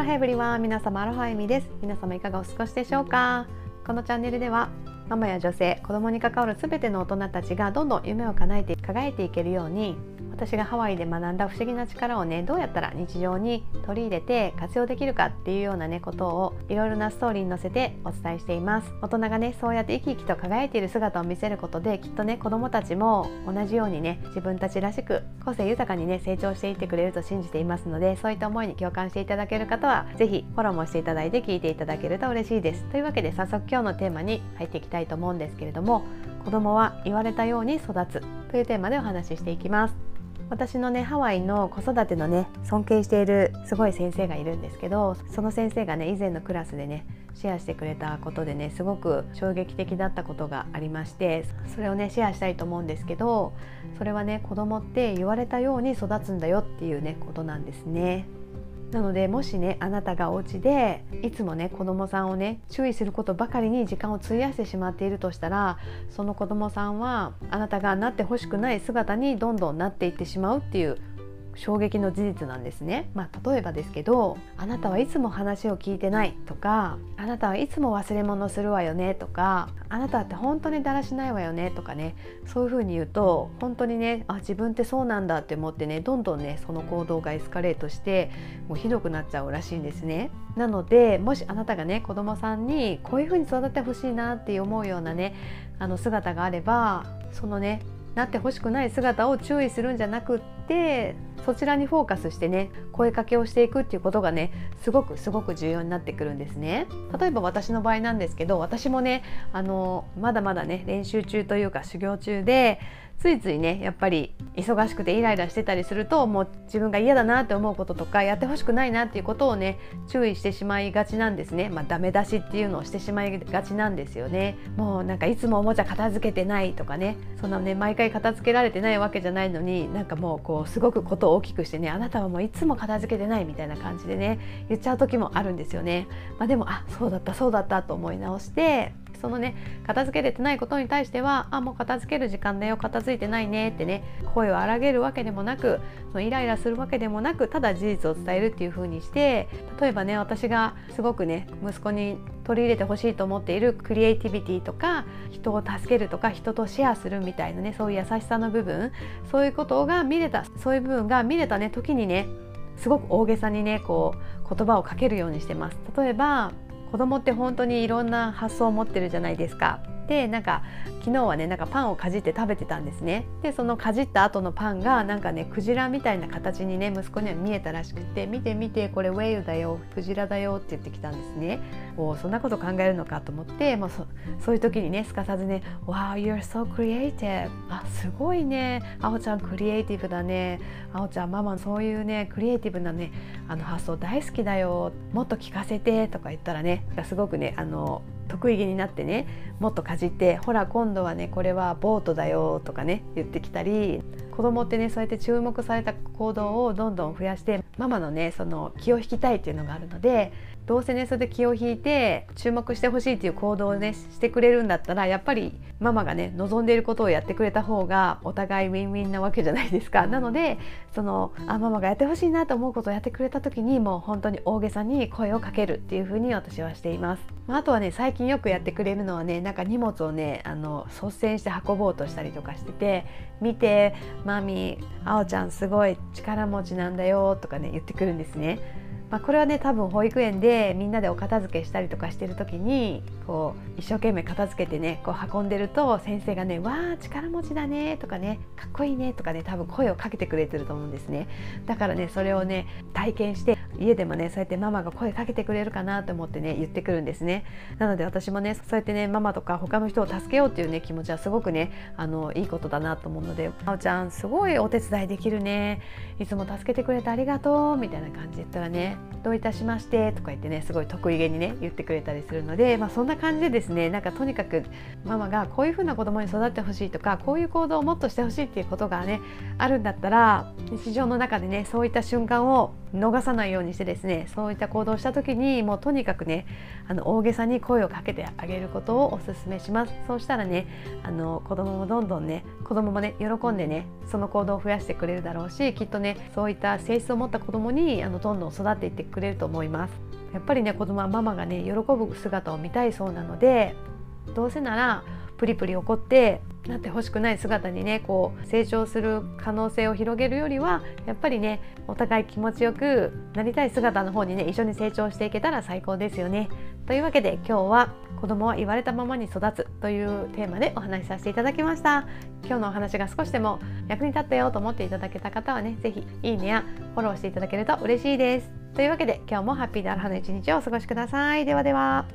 ロヘブリは皆様アロハエミです。皆様いかがお過ごしでしょうか？このチャンネルではママや女性子供に関わる全ての大人たちがどんどん夢を叶えて輝いていけるように私がハワイで学んだ不思議な力をねどうやったら日常に取り入れて活用できるかっていうようなねことをいろいろなストーリーに乗せてお伝えしています。大人がねそうやって生き生きと輝いている姿を見せることできっとね子どもたちも同じようにね自分たちらしく個性豊かにね成長していってくれると信じていますのでそういった思いに共感していただける方は是非フォローもしていただいて聞いていただけると嬉しいです。というわけで早速今日のテーマに入っていきたいと思うんですけれども子供は言われたように育つというテーマでお話ししていきます。私のねハワイの子育てのね尊敬しているすごい先生がいるんですけどその先生がね以前のクラスでねシェアしてくれたことでねすごく衝撃的だったことがありましてそれをねシェアしたいと思うんですけどそれはね子供って言われたように育つんだよっていうねことなんですね。なのでもしねあなたがお家でいつもね子供さんをね注意することばかりに時間を費やしてしまっているとしたらその子供さんはあなたがなってほしくない姿にどんどんなっていってしまうっていう衝撃の事実なんですね、まあ、例えばですけど「あなたはいつも話を聞いてない」とか「あなたはいつも忘れ物するわよね」とか「あなたって本当にだらしないわよね」とかねそういうふうに言うと本当にねあ自分ってそうなんだって思ってねどんどんねその行動がエスカレートしてもうひどくなっちゃうらしいんですね。なのでもしあなたがね子供さんにこういうふうに育ってほしいなって思うようなねあの姿があればそのねなってほしくない姿を注意するんじゃなくってそちらにフォーカスしてね声かけをしていくっていうことがねすごくすごく重要になってくるんですね。例えば私の場合なんですけど私もねあのまだまだね練習中というか修行中でついついねやっぱり忙しくてイライラしてたりするともう自分が嫌だなって思うこととかやってほしくないなっていうことをね注意してしまいがちなんですね。まあダメ出しっていうのをしてしまいがちなんですよね。もうなんかいつもおもちゃ片付けてないとかねそんなね毎回片付けられてないわけじゃないのになんかもうこうすごくことを大きくしてねあなたはもういつも片付けてないみたいな感じでね言っちゃう時もあるんですよね。まあでもあそうだったそうだったと思い直してそのね片付けれてないことに対しては「あもう片付ける時間だよ片付いてないね」ってね声を荒げるわけでもなくそのイライラするわけでもなくただ事実を伝えるっていう風にして例えばね私がすごくね息子に取り入れてほしいと思っているクリエイティビティとか人を助けるとか人とシェアするみたいなねそういう優しさの部分そういうことが見れたそういう部分が見れたね時にねすごく大げさにねこう言葉をかけるようにしてます。例えば子供って本当にいろんな発想を持ってるじゃないですか。でなんか昨日はねなんかパンをかじって食べてたんですね。でそのかじった後のパンがなんかねクジラみたいな形にね息子には見えたらしくて見て見てこれウェイルだよクジラだよって言ってきたんですね。おそんなこと考えるのかと思ってもうそそういう時にねすかさずね「Wow you're so creative」あすごいね。あおちゃんクリエイティブだね。あおちゃんママそういうねクリエイティブなねあの発想大好きだよ。もっと聞かせてとか言ったらねすごくねあの得意げになってねもっとかじってほら今度はねこれはボートだよとかね言ってきたり子供ってねそうやって注目された行動をどんどん増やしてママのねその気を引きたいっていうのがあるのでどうせねそれで気を引いて注目してほしいっていう行動をねしてくれるんだったらやっぱりママがね望んでいることをやってくれた方がお互いウィンウィンなわけじゃないですか。なのでそのあママがやってほしいなと思うことをやってくれた時にもう本当に大げさに声をかけるっていうふうに私はしています。あとはね最近よくやってくれるのはねなんか荷物をねあの率先して運ぼうとしたりとかしてて「見てマミあおちゃんすごい力持ちなんだよ」とかね言ってくるんですね。まあ、これはね多分保育園でみんなでお片付けしたりとかしてる時にこう一生懸命片付けてねこう運んでると先生がね「わあ力持ちだね」とかね「かっこいいね」とかね多分声をかけてくれてると思うんですねだからねそれをね体験して家でもねそうやってママが声かけてくれるかなと思ってね言ってくるんですね。なので私もねそうやってねママとか他の人を助けようっていうね気持ちはすごくねあのいいことだなと思うので「あおちゃんすごいお手伝いできるね。いつも助けてくれてありがとう」みたいな感じで言ったらねどういたしましてとか言ってねすごい得意げにね言ってくれたりするので、まあ、そんな感じでですねなんかとにかくママがこういう風な子供に育ってほしいとかこういう行動をもっとしてほしいっていうことがねあるんだったら日常の中でねそういった瞬間を逃さないようにしてですねそういった行動をした時にもうとにかくねあの大げさに声をかけてあげることをお勧めします。そうしたらねあの子供もどんどんね子供もね喜んでねその行動を増やしてくれるだろうしきっとねそういった性質を持った子供にあのどんどん育っていってくれると思います。やっぱりね子供はママがね喜ぶ姿を見たいそうなのでどうせならプリプリ怒ってなってほしくない姿にねこう成長する可能性を広げるよりはやっぱりねお互い気持ちよくなりたい姿の方にね一緒に成長していけたら最高ですよね。というわけで今日は子供は言われたままに育つというテーマでお話しさせていただきました。今日のお話が少しでも役に立ったよと思っていただけた方はね是非いいねやフォローしていただけると嬉しいです。というわけで今日もハッピーであるはの一日をお過ごしください。ではでは。